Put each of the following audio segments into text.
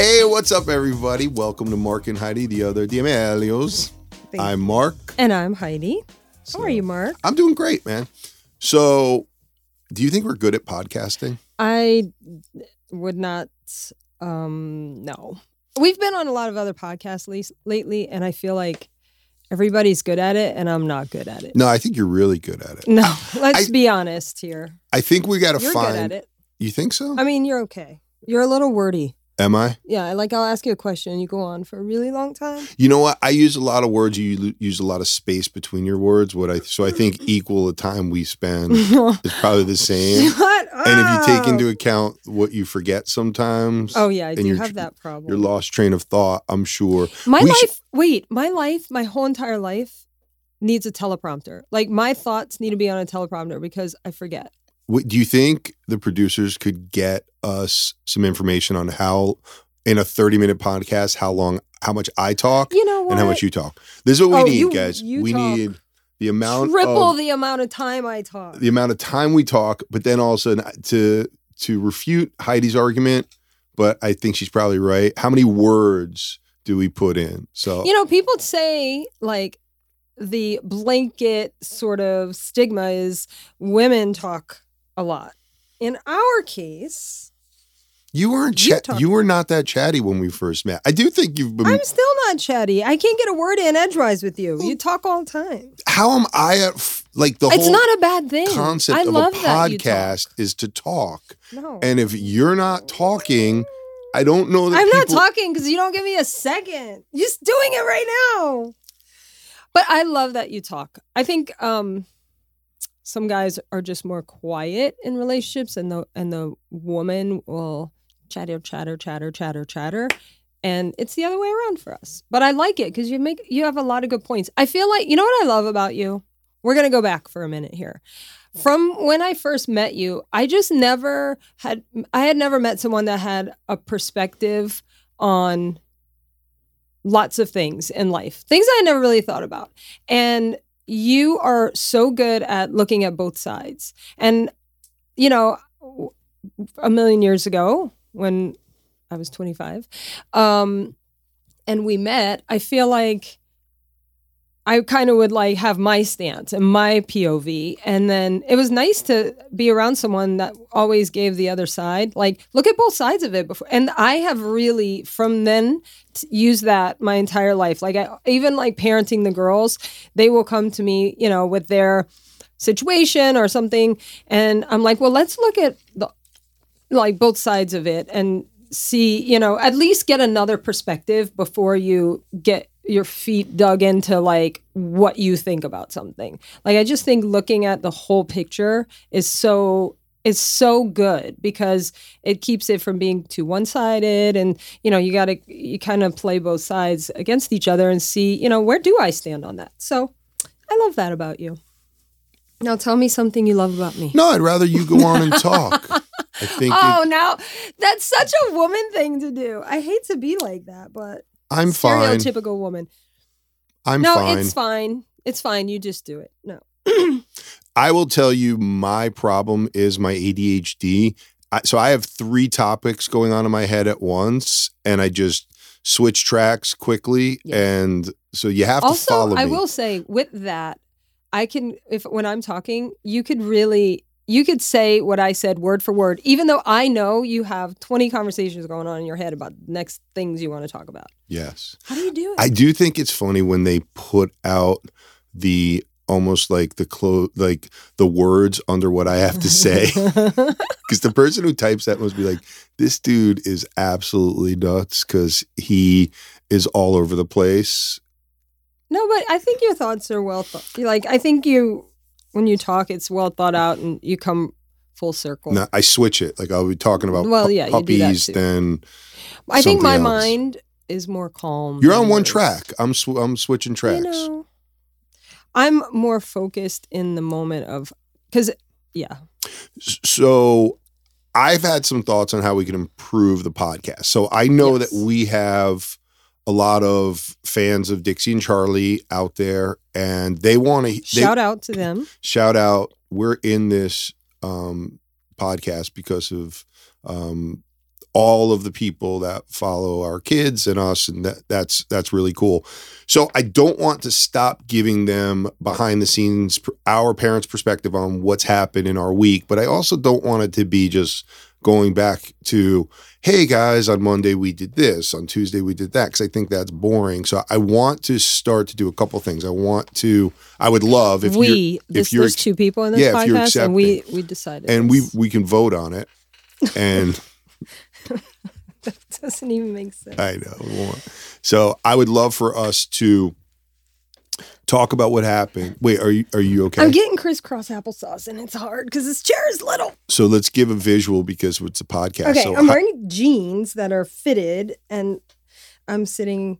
Hey, what's up, everybody? Welcome to Mark and Heidi, the other D'Amelios. I'm Mark. And I'm Heidi. So- How are you, Mark? I'm doing great, man. So, do you think we're good at podcasting? I would not. Um, no, we've been on a lot of other podcasts le- lately, and I feel like everybody's good at it, and I'm not good at it. No, I think you're really good at it. No, let's I- be honest here. I think we got to find. good at it. You think so? I mean, you're okay. You're a little wordy. Am I? Yeah, like I'll ask you a question, and you go on for a really long time. You know what? I use a lot of words. You use a lot of space between your words. What I so I think equal the time we spend is probably the same. Shut And if you take into account what you forget sometimes, oh yeah, I do have that problem. your lost train of thought, I'm sure. My We life, should- wait, my life, my whole entire life needs a teleprompter. Like my thoughts need to be on a teleprompter because I forget. What, do you think the producers could get us some information on how, in a 30 minute podcast, how long, how much I talk You know what? and how much you talk? This is what we Oh, need, you- guys. you we talk need the amount Triple of the amount of time I talk. the amount of time we talk, but then also to to refute Heidi's argument. But I think she's probably right. How many words do we put in? So You know, people say like the blanket sort of stigma is women talk a lot. In our case, you weren't you you were not that chatty when we first met. I do think you've been. I'm still not chatty. I can't get a word in edgewise with you. You talk all the time. how am I at f- like the It's whole not a bad thing. concept I of love a that you talk. podcast is to talk. No. And if you're not talking, I don't know that I'm not talking because you don't give me a second. You're just doing it right now. But I love that you talk. I think um, some guys are just more quiet in relationships, and the and the woman will chatter, chatter, chatter, chatter, chatter, and it's the other way around for us. But I like it because you make you have a lot of good points. I feel like you know what I love about you. We're gonna go back for a minute here. From when I first met you, I just never had I had never met someone that had a perspective on lots of things in life. Things I never really thought about. And you are so good at looking at both sides. And you know, a million years ago when I was 25, um and we met, I feel like I kind of would like have my stance and my POV. And then it was nice to be around someone that always gave the other side. Like, look at both sides of it before. And I have really, from then, used that my entire life. Like, I, even like parenting the girls, they will come to me, you know, with their situation or something. And I'm like, well, let's look at the, like both sides of it and see, you know, at least get another perspective before you get your feet dug into like what you think about something. Like I just think looking at the whole picture is so is so good because it keeps it from being too one-sided and you know you got to you kind of play both sides against each other and see you know where do I stand on that. So I love that about you. Now tell me something you love about me. No, I'd rather you go on and talk. I think Oh, it- now that's such a woman thing to do. I hate to be like that, but I'm fine. stereotypical woman. I'm fine. no, fine. it's fine. It's fine. You just do it. No. I will tell you my problem is my ADHD. I, so I have three topics going on in my head at once, and I just switch tracks quickly. Yeah. And so you have to follow me. I will say with that, I can if when I'm talking, you could really you could say what I said word for word, even though I know you have 20 conversations going on in your head about the next things you want to talk about. yes. How do you do it? I do think it's funny when they put out the almost like the clo- like the words under what I have to say. Because the person who types that must be like, this dude is absolutely nuts because he is all over the place. no, but I think your thoughts are well thought. Like I think you when you talk, it's well thought out, and you come full circle. No, I switch it. Like I'll be talking about Well, pu- yeah, you do that puppies, then I think my else. mind is more calm. you're on one yours. track. I'm sw- I'm switching tracks. You know, I'm more focused in the moment of because yeah, So I've had some thoughts on how we can improve the podcast. So I know Yes. that we have a lot of fans of Dixie and Charlie out there, and they want to shout out to them. shout out. We're in this um, podcast because of um, all of the people that follow our kids and us, and that, that's that's really cool. So I don't want to stop giving them behind the scenes our parents' perspective on what's happened in our week, but I also don't want it to be just going back to hey guys on monday we did this on tuesday we did that because i think that's boring so i want to start to do a couple things i want to i would love if we you're, this, if you're there's two people in this yeah, podcast and we we decided and we this. we can vote on it and that doesn't even make sense I know. So I would love for us to talk about what happened. Wait, are you are you okay? i'm getting crisscross applesauce and it's hard because this chair is little so let's give a visual because it's a podcast. okay so i'm wearing jeans that are fitted and i'm sitting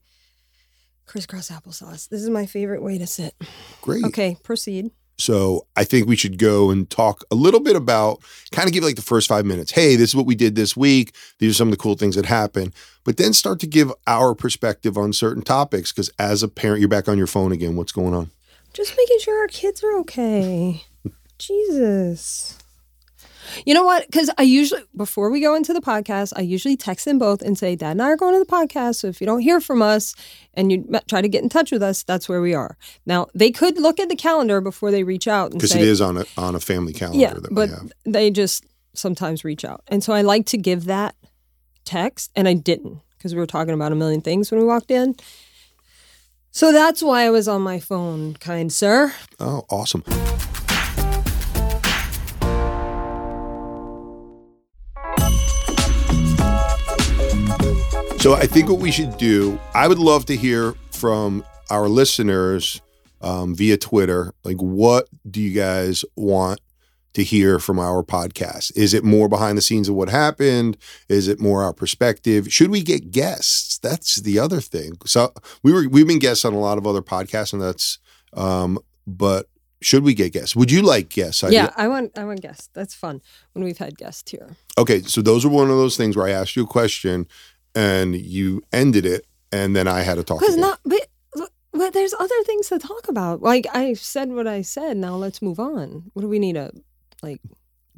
crisscross applesauce this is my favorite way to sit great. okay proceed So I think we should go and talk a little bit about kind of give like the first five minutes. Hey, this is what we did this week. These are some of the cool things that happened. But then start to give our perspective on certain topics. Because as a parent, you're back on your phone again. What's going on? Just making sure our kids are okay. Jesus. You know what? Because I usually, before we go into the podcast, I usually text them both and say, Dad and I are going to the podcast. So if you don't hear from us and you try to get in touch with us, that's where we are. Now, they could look at the calendar before they reach out and Because it is on a on a family calendar yeah, that but we have. they just sometimes reach out. And so I like to give that text, and I didn't because we were talking about a million things when we walked in. So that's why I was on my phone, kind sir. Oh, awesome. So I think what we should do, I would love to hear from our listeners um, via Twitter. Like, what do you guys want to hear from our podcast? Is it more behind the scenes of what happened? Is it more our perspective? Should we get guests? That's the other thing. So we were we've been guests on a lot of other podcasts, and that's um, but should we get guests? Would you like guests? I yeah, I want I want guests. That's fun when we've had guests here. Okay, so those are one of those things where I asked you a question and you ended it, and then I had to talk. Because not, but, but there's other things to talk about. Like I said what I said. Now let's move on. What do we need to like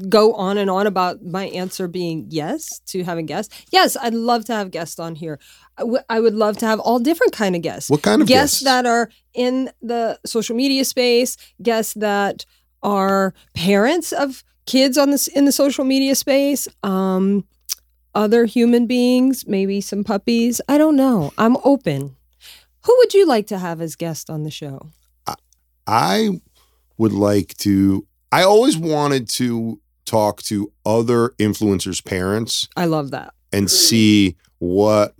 go on and on about my answer being yes to having guests? Yes, I'd love to have guests on here. I, w- I would love to have all different kind of guests. What kind of guests guests? that are in the social media space? Guests that are parents of kids on this in the social media space. Um, other human beings, maybe some puppies. I don't know. I'm open. Who would you like to have as guest on the show? I would like to. I always wanted to talk to other influencers' parents I love that. and see what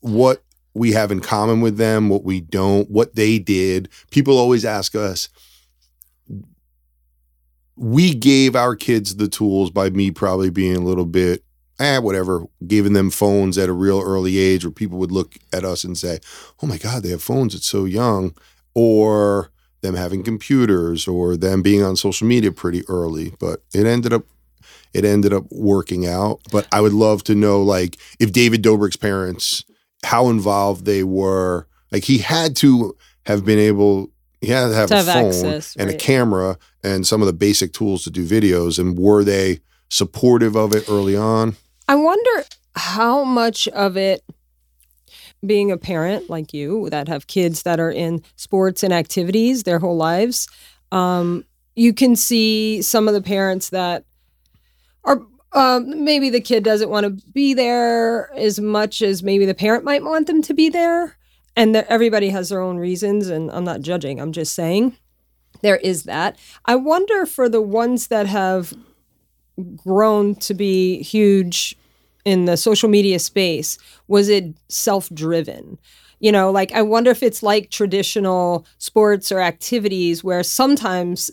what we have in common with them, what we don't, what they did. People always ask us. We gave our kids the tools by me probably being a little bit, eh, whatever, giving them phones at a real early age where people would look at us and say, oh my God, they have phones, it's so young. Or them having computers or them being on social media pretty early. But it ended up it ended up working out. But I would love to know, like, if David Dobrik's parents, how involved they were. Like, he had to have been able, he had to have To a have phone access, and a camera and some of the basic tools to do videos. And were they supportive of it early on? I wonder how much of it being a parent like you that have kids that are in sports and activities their whole lives um, you can see some of the parents that are um, maybe the kid doesn't want to be there as much as maybe the parent might want them to be there and that everybody has their own reasons and i'm not judging i'm just saying there is that. I wonder for the ones that have grown to be huge in the social media space was it self-driven? You know like i wonder if it's like traditional sports or activities where sometimes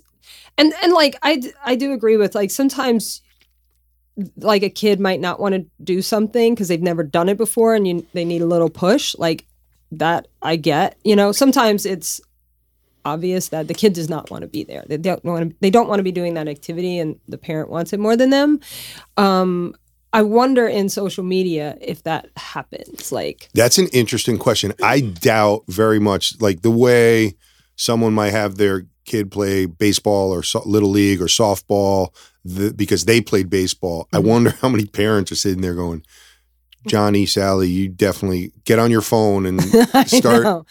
and and like i i do agree with like sometimes like a kid might not want to do something because they've never done it before and you, they need a little push like that i get you know? Sometimes it's obvious that the kid does not want to be there they don't want to they don't want to be doing that activity and the parent wants it more than them um i wonder in social media if that happens like That's an interesting question. I doubt very much, like the way someone might have their kid play baseball or so, little league or softball the, because they played baseball. I Mhm. wonder how many parents are sitting there going, Johnny, Sally, you definitely get on your phone and Start-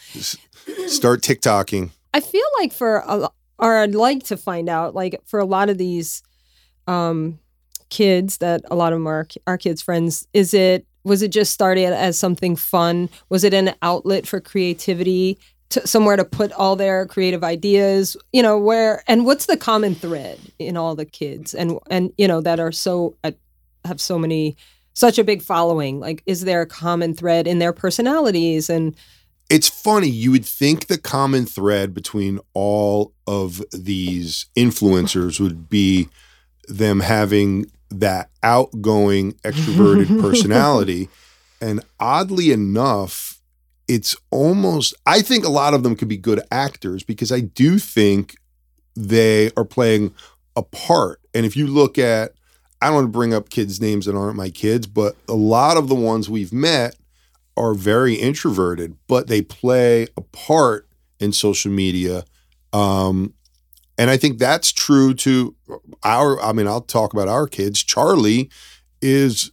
start TikToking. I feel like for a, or I'd like to find out like for a lot of these um kids that a lot of them are our kids friends is it was it just started as something fun? Was it an outlet for creativity to, somewhere to put all their creative ideas you know where and what's the common thread in all the kids and and you know that are so uh, have so many such a big following? Like is there a common thread in their personalities and It's funny. You would think the common thread between all of these influencers would be them having that outgoing, extroverted personality. And oddly enough, it's almost, I think a lot of them could be good actors because I do think they are playing a part. And if you look at, I don't want to bring up kids' names that aren't my kids, but a lot of the ones we've met are very introverted, but they play a part in social media. Um, and I think that's true to our, I mean, I'll talk about our kids. Charlie is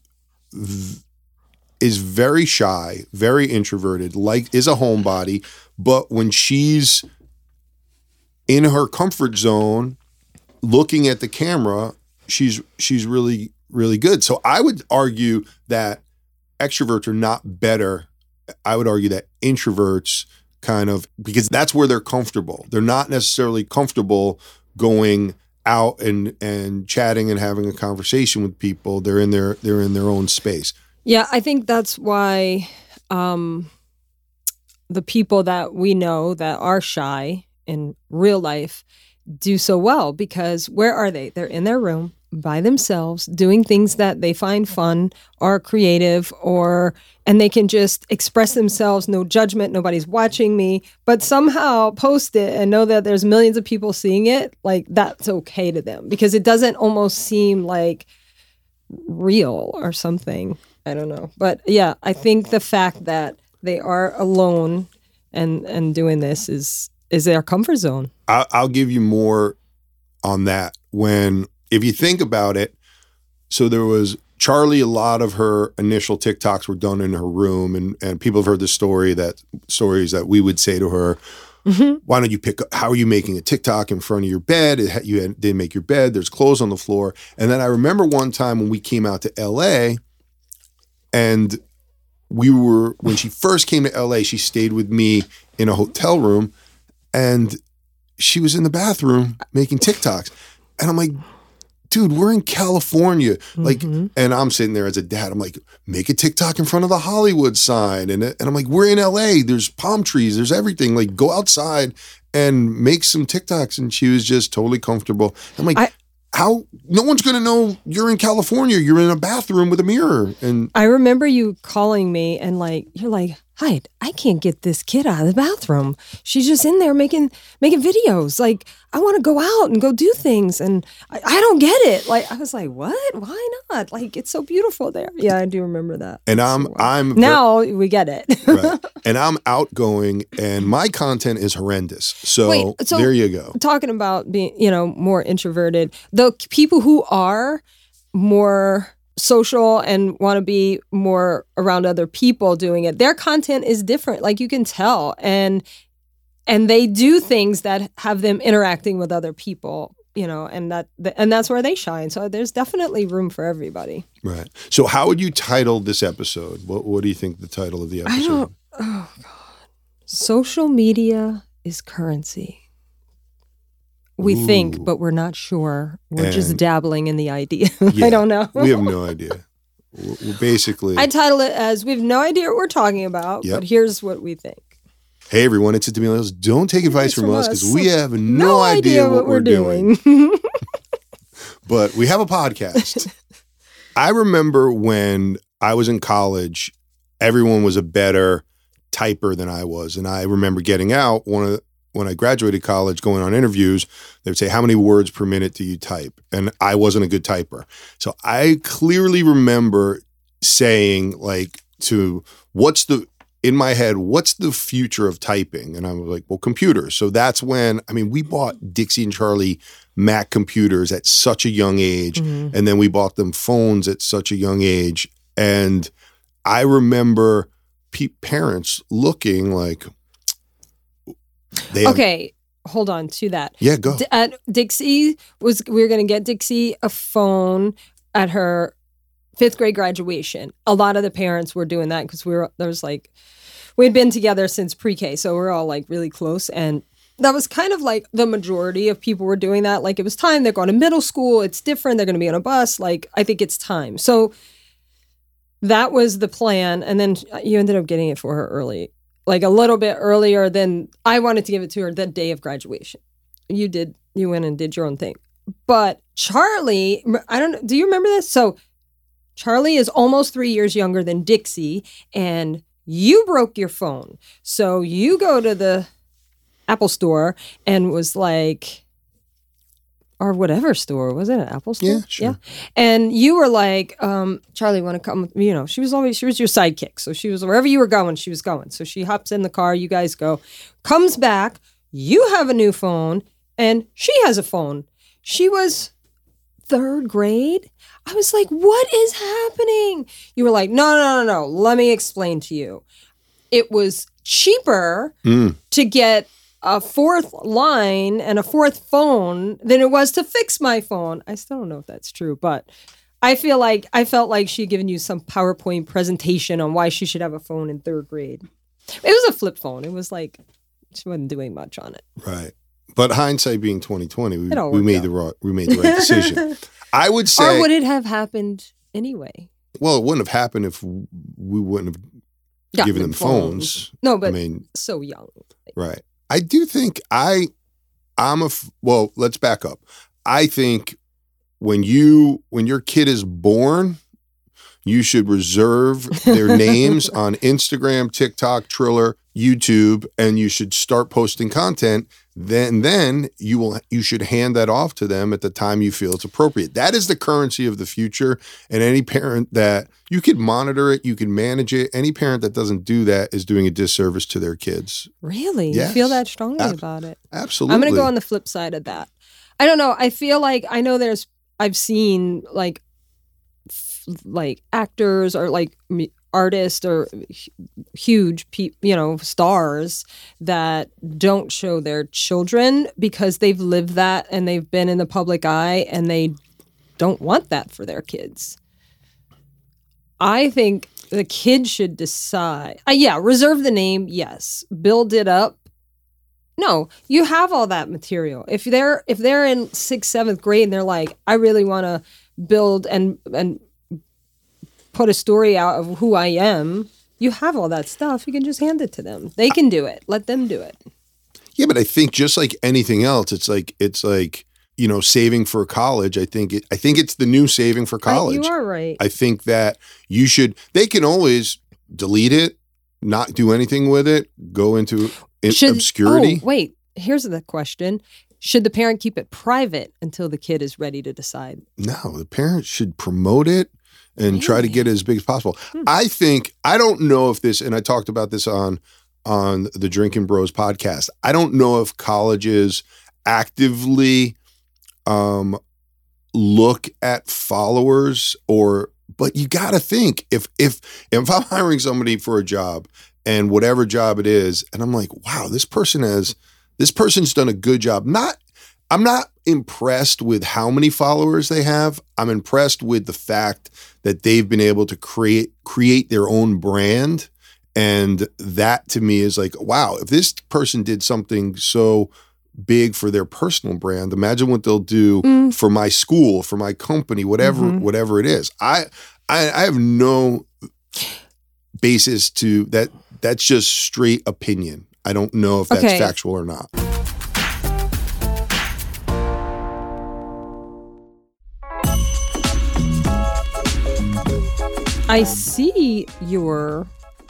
is very shy, very introverted, like is a homebody, but when she's in her comfort zone looking at the camera, she's she's really really good. So I would argue that extroverts are not better. I would argue that introverts kind of because that's where they're comfortable. They're not necessarily comfortable going out and and chatting and having a conversation with people. They're in their they're in their own space. Yeah, I think that's why um, the people that we know that are shy in real life do so well because where are they? They're in their room by themselves doing things that they find fun or creative or and they can just express themselves no judgment nobody's watching me but somehow post it and know that there's millions of people seeing it like that's okay to them because it doesn't almost seem like real or something. I don't know. But yeah, I think the fact that they are alone and and doing this is is their comfort zone. I, I'll give you more on that when if you think about it. So there was Charlie. A lot of her initial TikToks were done in her room, and and people have heard the story that stories that we would say to her. Mhm. Why don't you pick? up How are you making a TikTok in front of your bed? It, you had, didn't make your bed. There's clothes on the floor. And then I remember one time when we came out to L.A. and we were when she first came to LA, she stayed with me in a hotel room and she was in the bathroom making TikToks. And I'm like, dude, we're in California. Like, Mhm. and I'm sitting there as a dad. I'm like, make a TikTok in front of the Hollywood sign. And, and I'm like, we're in LA. There's palm trees. There's everything. Like, go outside and make some TikToks. And she was just totally comfortable. I'm like, I- how? No one's going to know you're in California. You're in a bathroom with a mirror. And I remember you calling me and like you're like, "Hi, I can't get this kid out of the bathroom. She's just in there making making videos. Like, I want to go out and go do things and I, I don't get it." Like I was like, "What? Why not? Like it's so beautiful there." Yeah, I do remember that. and I'm So, I'm ver- now we get it. right. and I'm outgoing, and my content is horrendous. So, Wait, so- there you go. talking about being, you know, more introverted, the people who are more social and want to be more around other people doing it, their content is different. Like you can tell. And and they do things that have them interacting with other people, you know, and that and that's where they shine. So there's definitely room for everybody. Right. So, how would you title this episode? What What do you think the title of the episode? I don't oh god. Social media is currency. We think, but we're not sure. We're just dabbling in the idea. Yeah, I don't know. we have no idea. We're we're basically, I title it as we have no idea what we're talking about, Yep. but here's what we think. hey everyone, it's Millennials. Don't take advice from, from us because we have no, idea, what, we're doing. but we have a podcast. I remember when I was in college, everyone was a better typer than I was, and I remember getting out one of the, when I graduated college, going on interviews. They would say, "How many words per minute do you type?" And I wasn't a good typer, so I clearly remember saying like to what's the in my head, what's the future of typing? And I was like, well, computers. So that's when, I mean, we bought Dixie and Charlie Mac computers at such a young age. Mhm. And then we bought them phones at such a young age. And I remember parents looking like, they have- Okay, hold on to that. yeah, go. D- at Dixie was we were going to get Dixie a phone at her fifth grade graduation. A lot of the parents were doing that because we were there was like we'd been together since pre-K, so we're all like really close and. That was kind of like the majority of people were doing that. Like it was time. They're going to middle school. It's different. They're going to be on a bus. Like I think it's time. So that was the plan. And then uh, you ended up getting it for her early, like a little bit earlier than I wanted to give it to her the day of graduation. You did you went and did your own thing. But charlie i don't do you remember this? So charlie is almost three years younger than dixie and you broke your phone. So you go to the apple store and was like or whatever store was it an apple store Yeah, sure. and you were like um charlie want to come with me?" you know she was always she was your sidekick so she was wherever you were going she was going so she hops in the car you guys go comes back you have a new phone and she has a phone. She was third grade. I was like, what is happening? You were like, no, no, no, no. Let me explain to you. It was cheaper Mm. to get a fourth line and a fourth phone than it was to fix my phone. I still don't know if that's true, but I feel like I felt like she had given you some PowerPoint presentation on why she should have a phone in third grade. It was a flip phone. It was like she wasn't doing much on it. Right. But hindsight being 2020, we, we made out. the right we made the right decision. I would say or would it have happened anyway? well, it wouldn't have happened if we wouldn't have given them phones. No, but I mean, so young. right. I do think I I'm a well, let's back up. I think when you when your kid is born, you should reserve their names on Instagram, TikTok, Triller, YouTube, and you should start posting content. Then then you will you should hand that off to them at the time you feel it's appropriate. That is the currency of the future. And any parent that you can monitor it, you can manage it. Any parent that doesn't do that is doing a disservice to their kids. Really? You feel that strongly Ab- about it? Absolutely. I'm going to go on the flip side of that. I don't know. I feel like I know there's I've seen like f- like actors or like artists or huge pe- you know stars that don't show their children because they've lived that and they've been in the public eye and they don't want that for their kids. I think the kid should decide. Uh, yeah, reserve the name. Yes, build it up. No, you have all that material. If they're if they're in sixth, seventh grade and they're like, I really want to build and and put a story out of who I am, you have all that stuff. You can just hand it to them. They can do it. Let them do it. Yeah, but I think just like anything else, it's like it's like you know saving for college. I think it, I think it's the new saving for college. you are right. I think that you should. They can always delete it, not do anything with it, go into in- obscurity. Oh, wait, here's the question. Should the parent keep it private until the kid is ready to decide? No, the parents should promote it and try to get it as big as possible. Hmm. I think I don't know if this, and I talked about this on on the Drinking Bros podcast. I don't know if colleges actively um, look at followers or, but you got to think if if if I'm hiring somebody for a job and whatever job it is, and I'm like, wow, this person has this person's done a good job. Not I'm not impressed with how many followers they have. I'm impressed with the fact that they've been able to create create their own brand and that to me is like wow, if this person did something so big for their personal brand, imagine what they'll do Mm. for my school, for my company, whatever Mhm. whatever it is. I I, I have no basis to that that's just straight opinion. I don't know if that's Okay. factual or not. I see your,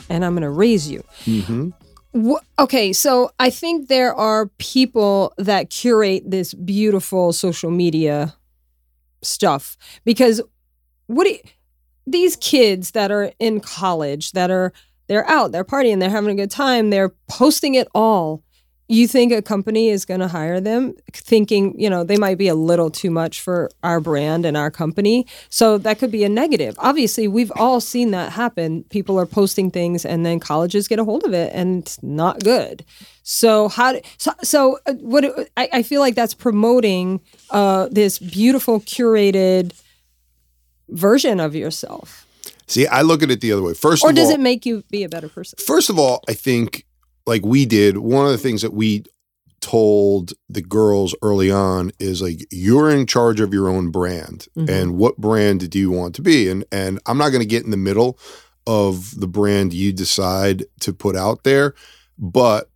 and I'm going to raise you. hmm Wh- okay, so I think there are people that curate this beautiful social media stuff because what do you, these kids that are in college that are they're out, they're partying, they're having a good time, they're posting it all. You think a company is going to hire them thinking, you know, they might be a little too much for our brand and our company. So that could be a negative. Obviously, we've all seen that happen. People are posting things and then colleges get a hold of it and it's not good. So how do, so, so uh, what I, I feel like that's promoting uh, this beautiful curated version of yourself. See, I look at it the other way. First Or does all, it make you be a better person? First of all, I think like we did, one of the things that we told the girls early on is like you're in charge of your own brand Mhm. and what brand do you want to be? And and I'm not going to get in the middle of the brand you decide to put out there but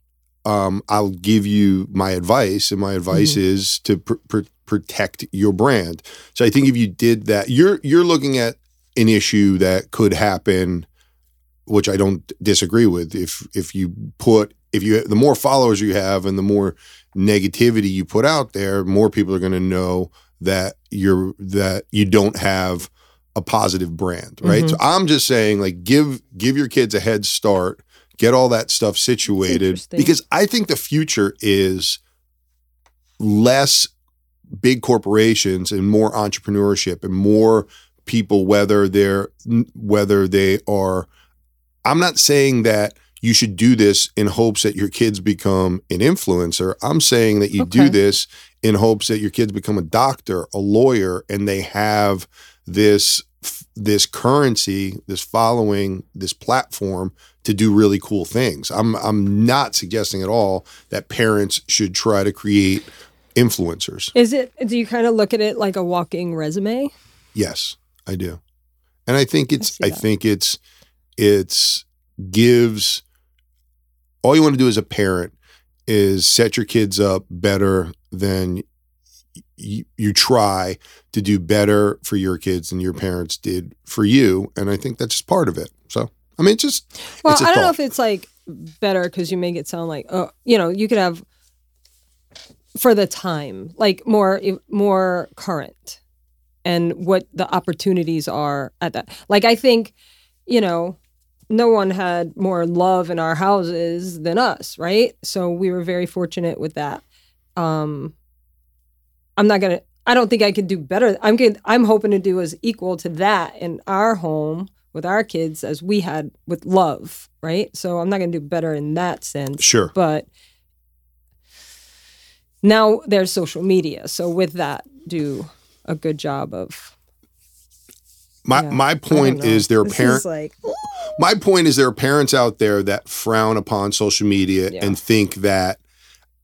um, I'll give you my advice and my advice is to pr- pr- protect your brand. So I think if you did that you're you're looking at an issue that could happen which I don't disagree with. If if you put if you the more followers you have and the more negativity you put out there, more people are going to know that you're that you don't have a positive brand, right? Mhm. So I'm just saying like give give your kids a head start, get all that stuff situated because I think the future is less big corporations and more entrepreneurship and more people whether they're whether they are I'm not saying that you should do this in hopes that your kids become an influencer. I'm saying that you do this in hopes that your kids become a doctor, a lawyer, and they have this this currency, this following, this platform to do really cool things. I'm I'm not suggesting at all that parents should try to create influencers. Is it? Do you kind of look at it like a walking resume? Yes, I do. And I think it's see I, think it's it's gives all you want to do as a parent is set your kids up better than you, you try to do better for your kids than your parents did for you and I think that's just part of it. So, I mean it's just Well, I don't know if it's like better because you make it sound like oh, you know, you could have for the time like more more current and what the opportunities are at that. Like I think, you know, no one had more love in our houses than us, right? So we were very fortunate with that. Um I'm not gonna. I don't think I could do better. I'm good. I'm hoping to do as equal to that in our home with our kids as we had with love, right? So I'm not gonna do better in that sense. sure. But now there's social media, so with that, do a good job of. My Yeah, my point is there are parents like my point is there are parents out there that frown upon social media Yeah. and think that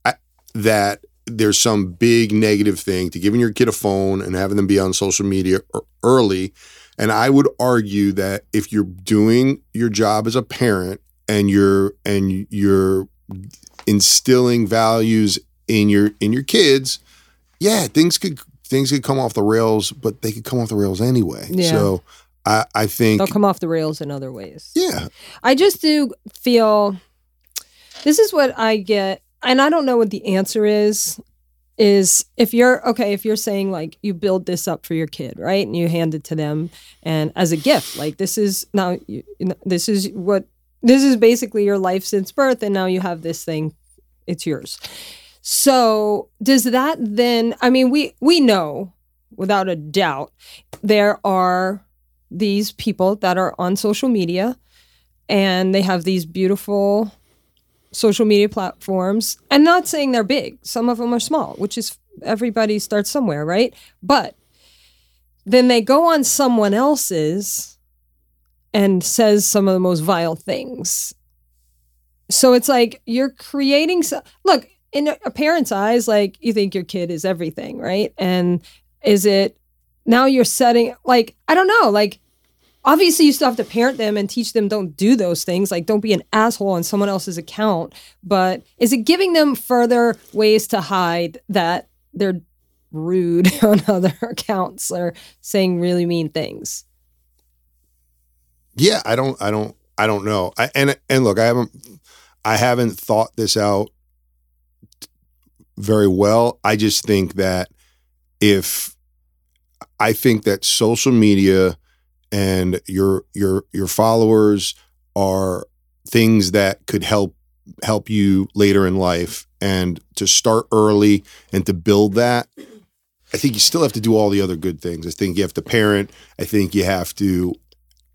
uh, that there's some big negative thing to giving your kid a phone and having them be on social media early. And i would argue that if you're doing your job as a parent and you're and you're instilling values in your in your kids yeah things could things could come off the rails but they could come off the rails anyway Yeah. so i i think they'll come off the rails in other ways. yeah I just do feel this is what I get, and I don't know what the answer is. Is if you're okay, if you're saying like you build this up for your kid, right, and you hand it to them, and as a gift, like this is now, you, you know, this is what this is basically your life since birth, and now you have this thing, it's yours. So does that then? I mean, we we know without a doubt there are these people that are on social media and they have these beautiful social media platforms and not saying they're big some of them are small which is everybody starts somewhere right but then they go on someone else's and says some of the most vile things so it's like you're creating so- look in a parent's eyes like you think your kid is everything right and is it now you're setting like i don't know like obviously you still have to parent them and teach them don't do those things like don't be an asshole on someone else's account but is it giving them further ways to hide that they're rude on other accounts or saying really mean things Yeah, I don't, I don't, I don't know. I, and and look, I haven't, I haven't thought this out very well. I just think that if I think that social media and your your your followers are things that could help help you later in life. And to start early and to build that i think you still have to do all the other good things. I think you have to parent. I think you have to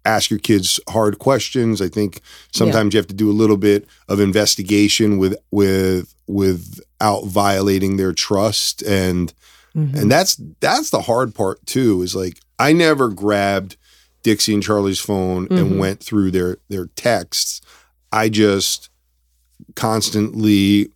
ask your kids hard questions i think sometimes you have to do a little bit of investigation with with without violating their trust and Mhm. and that's that's the hard part too is like i never grabbed dixie and charlie's phone Mhm. and went through their their texts i just constantly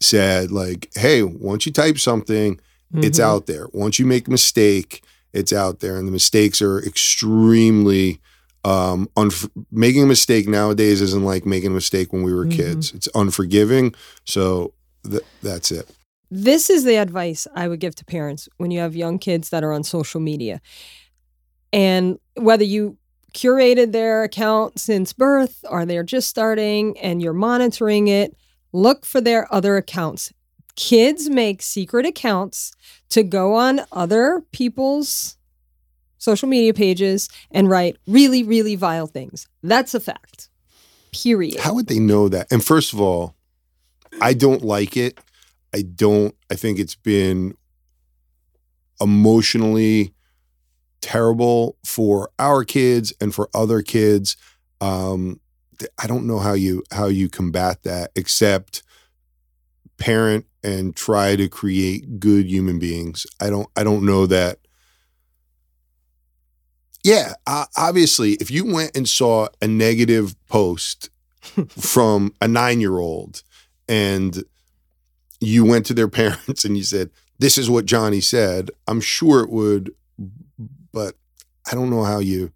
said like hey once you type something it's Mhm. out there once you make a mistake it's out there and the mistakes are extremely um unf- making a mistake nowadays isn't like making a mistake when we were Mhm. kids it's unforgiving so th- that's it This is the advice I would give to parents when you have young kids that are on social media. And whether you curated their account since birth or they're just starting and you're monitoring it, look for their other accounts. Kids make secret accounts to go on other people's social media pages and write really, really vile things. That's a fact. Period. How would they know that? And first of all, I don't like it. I don't, I think it's been emotionally terrible for our kids and for other kids. Um, I don't know how you how you combat that except parent and try to create good human beings. I don't I don't know that yeah, obviously, if you went and saw a negative post from a nine year old and you went to their parents and you said, This is what Johnny said, I'm sure it would, but I don't know how you.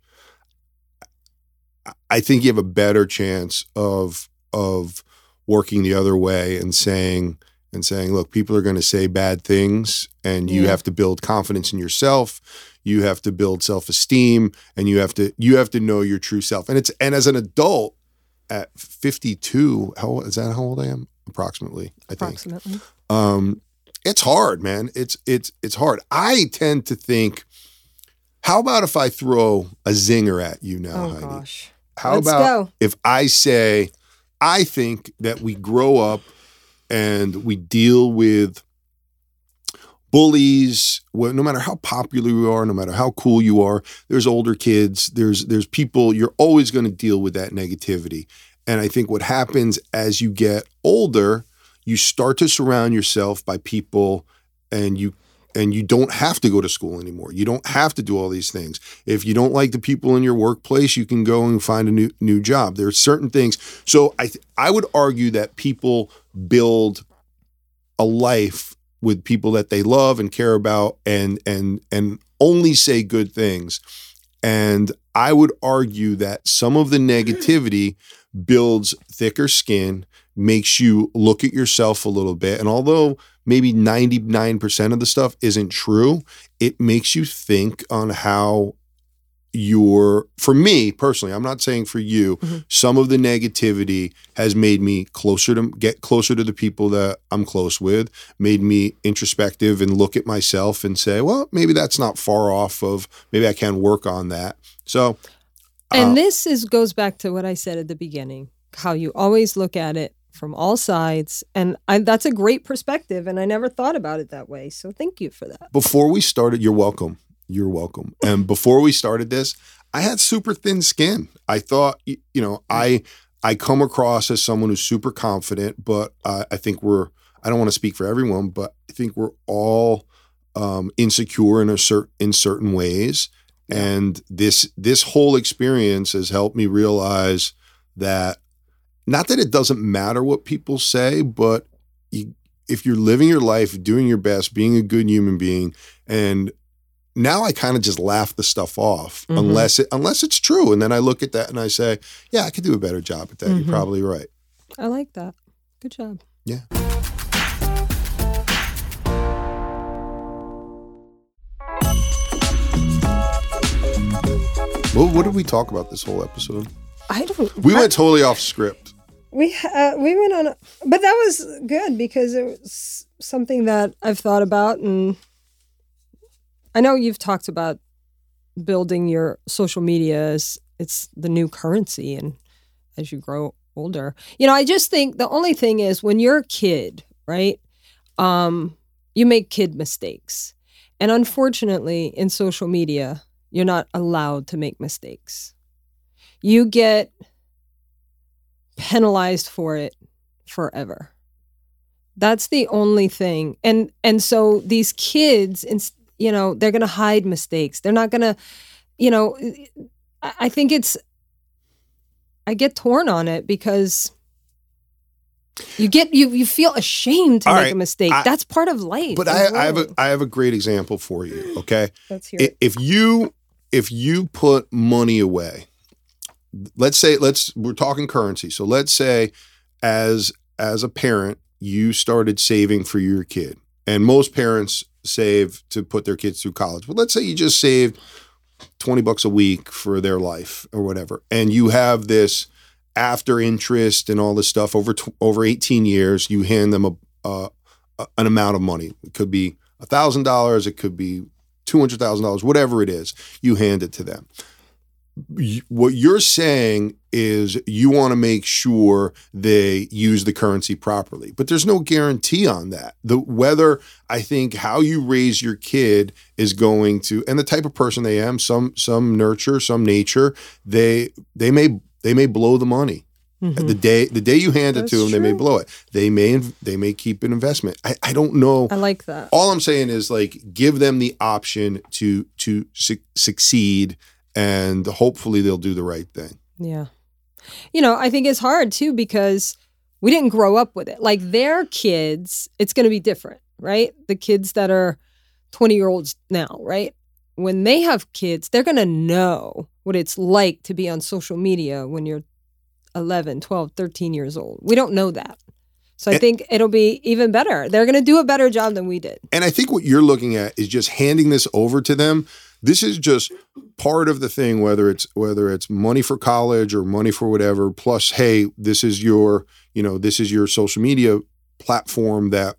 I think you have a better chance of of working the other way and saying and saying, look, people are going to say bad things, and you Yeah. have to build confidence in yourself. You have to build self esteem, and you have to you have to know your true self. And it's and as an adult at 52, how is that? How old I am? Approximately, I think. Approximately. Um, it's hard, man. It's it's it's hard. I tend to think, how about if I throw a zinger at you now, Oh, Heidi? gosh. How Let's about go. if I say, I think that we grow up and we deal with bullies. No matter how popular you are, no matter how cool you are, there's older kids. There's there's people. You're always going to deal with that negativity. And I think what happens as you get older, you start to surround yourself by people, and you and you don't have to go to school anymore. You don't have to do all these things. If you don't like the people in your workplace, you can go and find a new new job. There are certain things. So I th- I would argue that people build a life with people that they love and care about and and and only say good things. And I would argue that some of the negativity builds thicker skin, makes you look at yourself a little bit. And although maybe 99% of the stuff isn't true, it makes you think on how your for me personally i'm not saying for you Mhm. some of the negativity has made me closer to get closer to the people that i'm close with made me introspective and look at myself and say well maybe that's not far off of maybe i can work on that so And uh, this is goes back to what I said at the beginning, how you always look at it from all sides, and I, that's a great perspective. And I never thought about it that way. So thank you for that. before we started you're welcome you're welcome. And before we started this i had super thin skin. I thought you know i i come across as someone who's super confident but uh, i think we're i don't want to speak for everyone but i think we're all um, insecure in a certain in certain ways. And this this whole experience has helped me realize that not that it doesn't matter what people say but you, if you're living your life doing your best being a good human being and now I kind of just laugh the stuff off Mhm. unless it unless it's true and then I look at that and I say yeah I could do a better job at that Mhm. you're probably right I like that. Good job. Yeah. what, what did we talk about this whole episode I don't. we I- went totally off script We uh, we went on, a, but that was good because it was something that I've thought about, and I know you've talked about building your social media as it's the new currency, and as you grow older. You know, I just think the only thing is when you're a kid, right? Um, you make kid mistakes. And unfortunately, in social media, you're not allowed to make mistakes. You get penalized for it forever. That's the only thing. And and so these kids you know, they're going to hide mistakes. They're not going to you know, I think it's I get torn on it because you get you you feel ashamed to All make right, a mistake. I- That's part of life. But I, I have a. I have a great example for you. Okay, Let's hear I- it. if you if you put money away, let's say let's we're talking currency. So let's say as as a parent, you started saving for your kid, and most parents save to put their kids through college. But let's say you just saved twenty bucks a week for their life or whatever, and you have this after interest and all this stuff over tw- over 18 years you hand them a, an amount of money it could be $1000 it could be $200000 whatever it is you hand it to them what you're saying is you want to make sure they use the currency properly but there's no guarantee on that. The whether i think how you raise your kid is going to and the type of person they am some some nurture some nature they they may they may blow the money. Mhm. the day the day you hand it to That's them they may blow it. They may they may keep an investment. I, I don't know. I like that. all i'm saying is like give them the option to to su- succeed and hopefully they'll do the right thing Yeah. You know, I think it's hard too because we didn't grow up with it. Like their kids, it's going to be different, right? The kids that are 20 year olds now, right? When they have kids, they're going to know what it's like to be on social media when you're 11, 12, 13 years old. We don't know that. So I And- think it'll be even better. They're going to do a better job than we did. and i think what you're looking at is just handing this over to them this is just part of the thing whether it's whether it's money for college or money for whatever plus hey this is your you know this is your social media platform that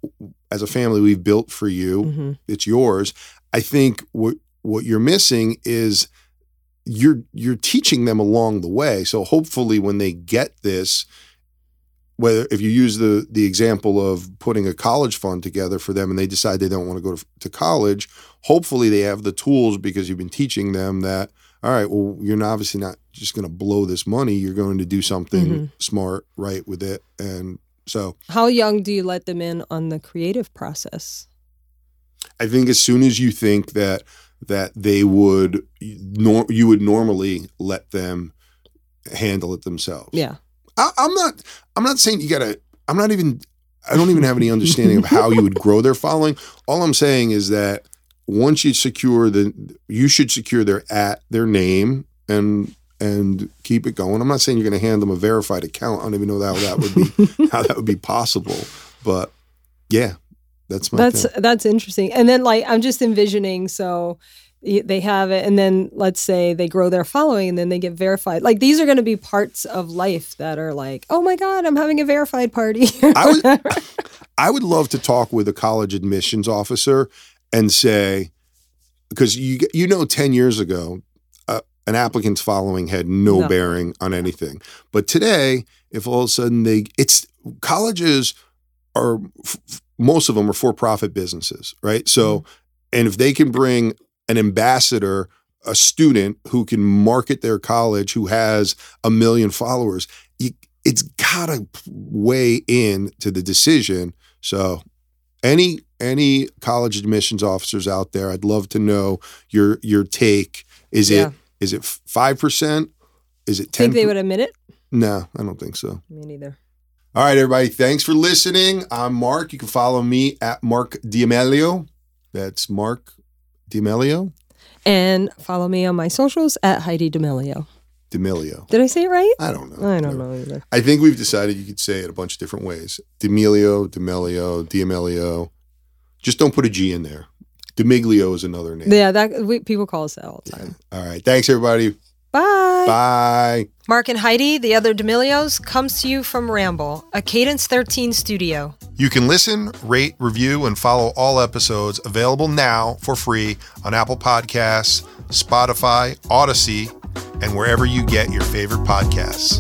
as a family we've built for you Mhm. it's yours. I think what what you're missing is you're you're teaching them along the way. So hopefully when they get this whether if you use the the example of putting a college fund together for them and they decide they don't want to go to, to college, hopefully they have the tools because you've been teaching them that all right, well you're not- obviously not just going to blow this money, you're going to do something Mhm. smart right with it and so How young do you let them in on the creative process? I think as soon as you think that that they would nor, you would normally let them handle it themselves. Yeah. I, I'm not. I'm not saying you gotta. I'm not even. I don't even have any understanding of how you would grow their following. All I'm saying is that once you secure the, you should secure their at their name and and keep it going. I'm not saying you're going to hand them a verified account. I don't even know how that would be how that would be possible. But yeah, that's my. that's thing. that's interesting and then like i'm just envisioning so they have it and then let's say they grow their following and then they get verified like these are going to be parts of life that are like oh my god i'm having a verified party I would- I would love to talk with a college admissions officer and say, because you you know, ten years ago, uh, an applicant's following had no, No. bearing on anything, but today, if all of a sudden they, it's colleges are f- most of them are for profit businesses, right? So, and if they can bring an ambassador. A student who can market their college, who has a million followers, you, it's gotta weigh in to the decision. So any any college admissions officers out there, I'd love to know your your take. Is Yeah. it is it five percent? Is it ten? think they would admit it No, I don't think so. me neither All right, everybody. Thanks for listening. I'm Marc. You can follow me at Marc D'Amelio. That's Marc D'Amelio. and follow me on my socials at heidi D'Amelio. D'Amelio. did i say it right I don't know. i don't know either I think we've decided you could say it a bunch of different ways. D'Amelio, D'Amelio, D'Amelio. Just don't put a G in there. D'Amiglio is another name. yeah that we, people call us that all the time All right. Thanks, everybody. bye Bye. marc and heidi the other D'Amelios comes to you from ramble a cadence 13 studio You can listen, rate, review, and follow all episodes available now for free on Apple Podcasts, Spotify, Odyssey, and wherever you get your favorite podcasts.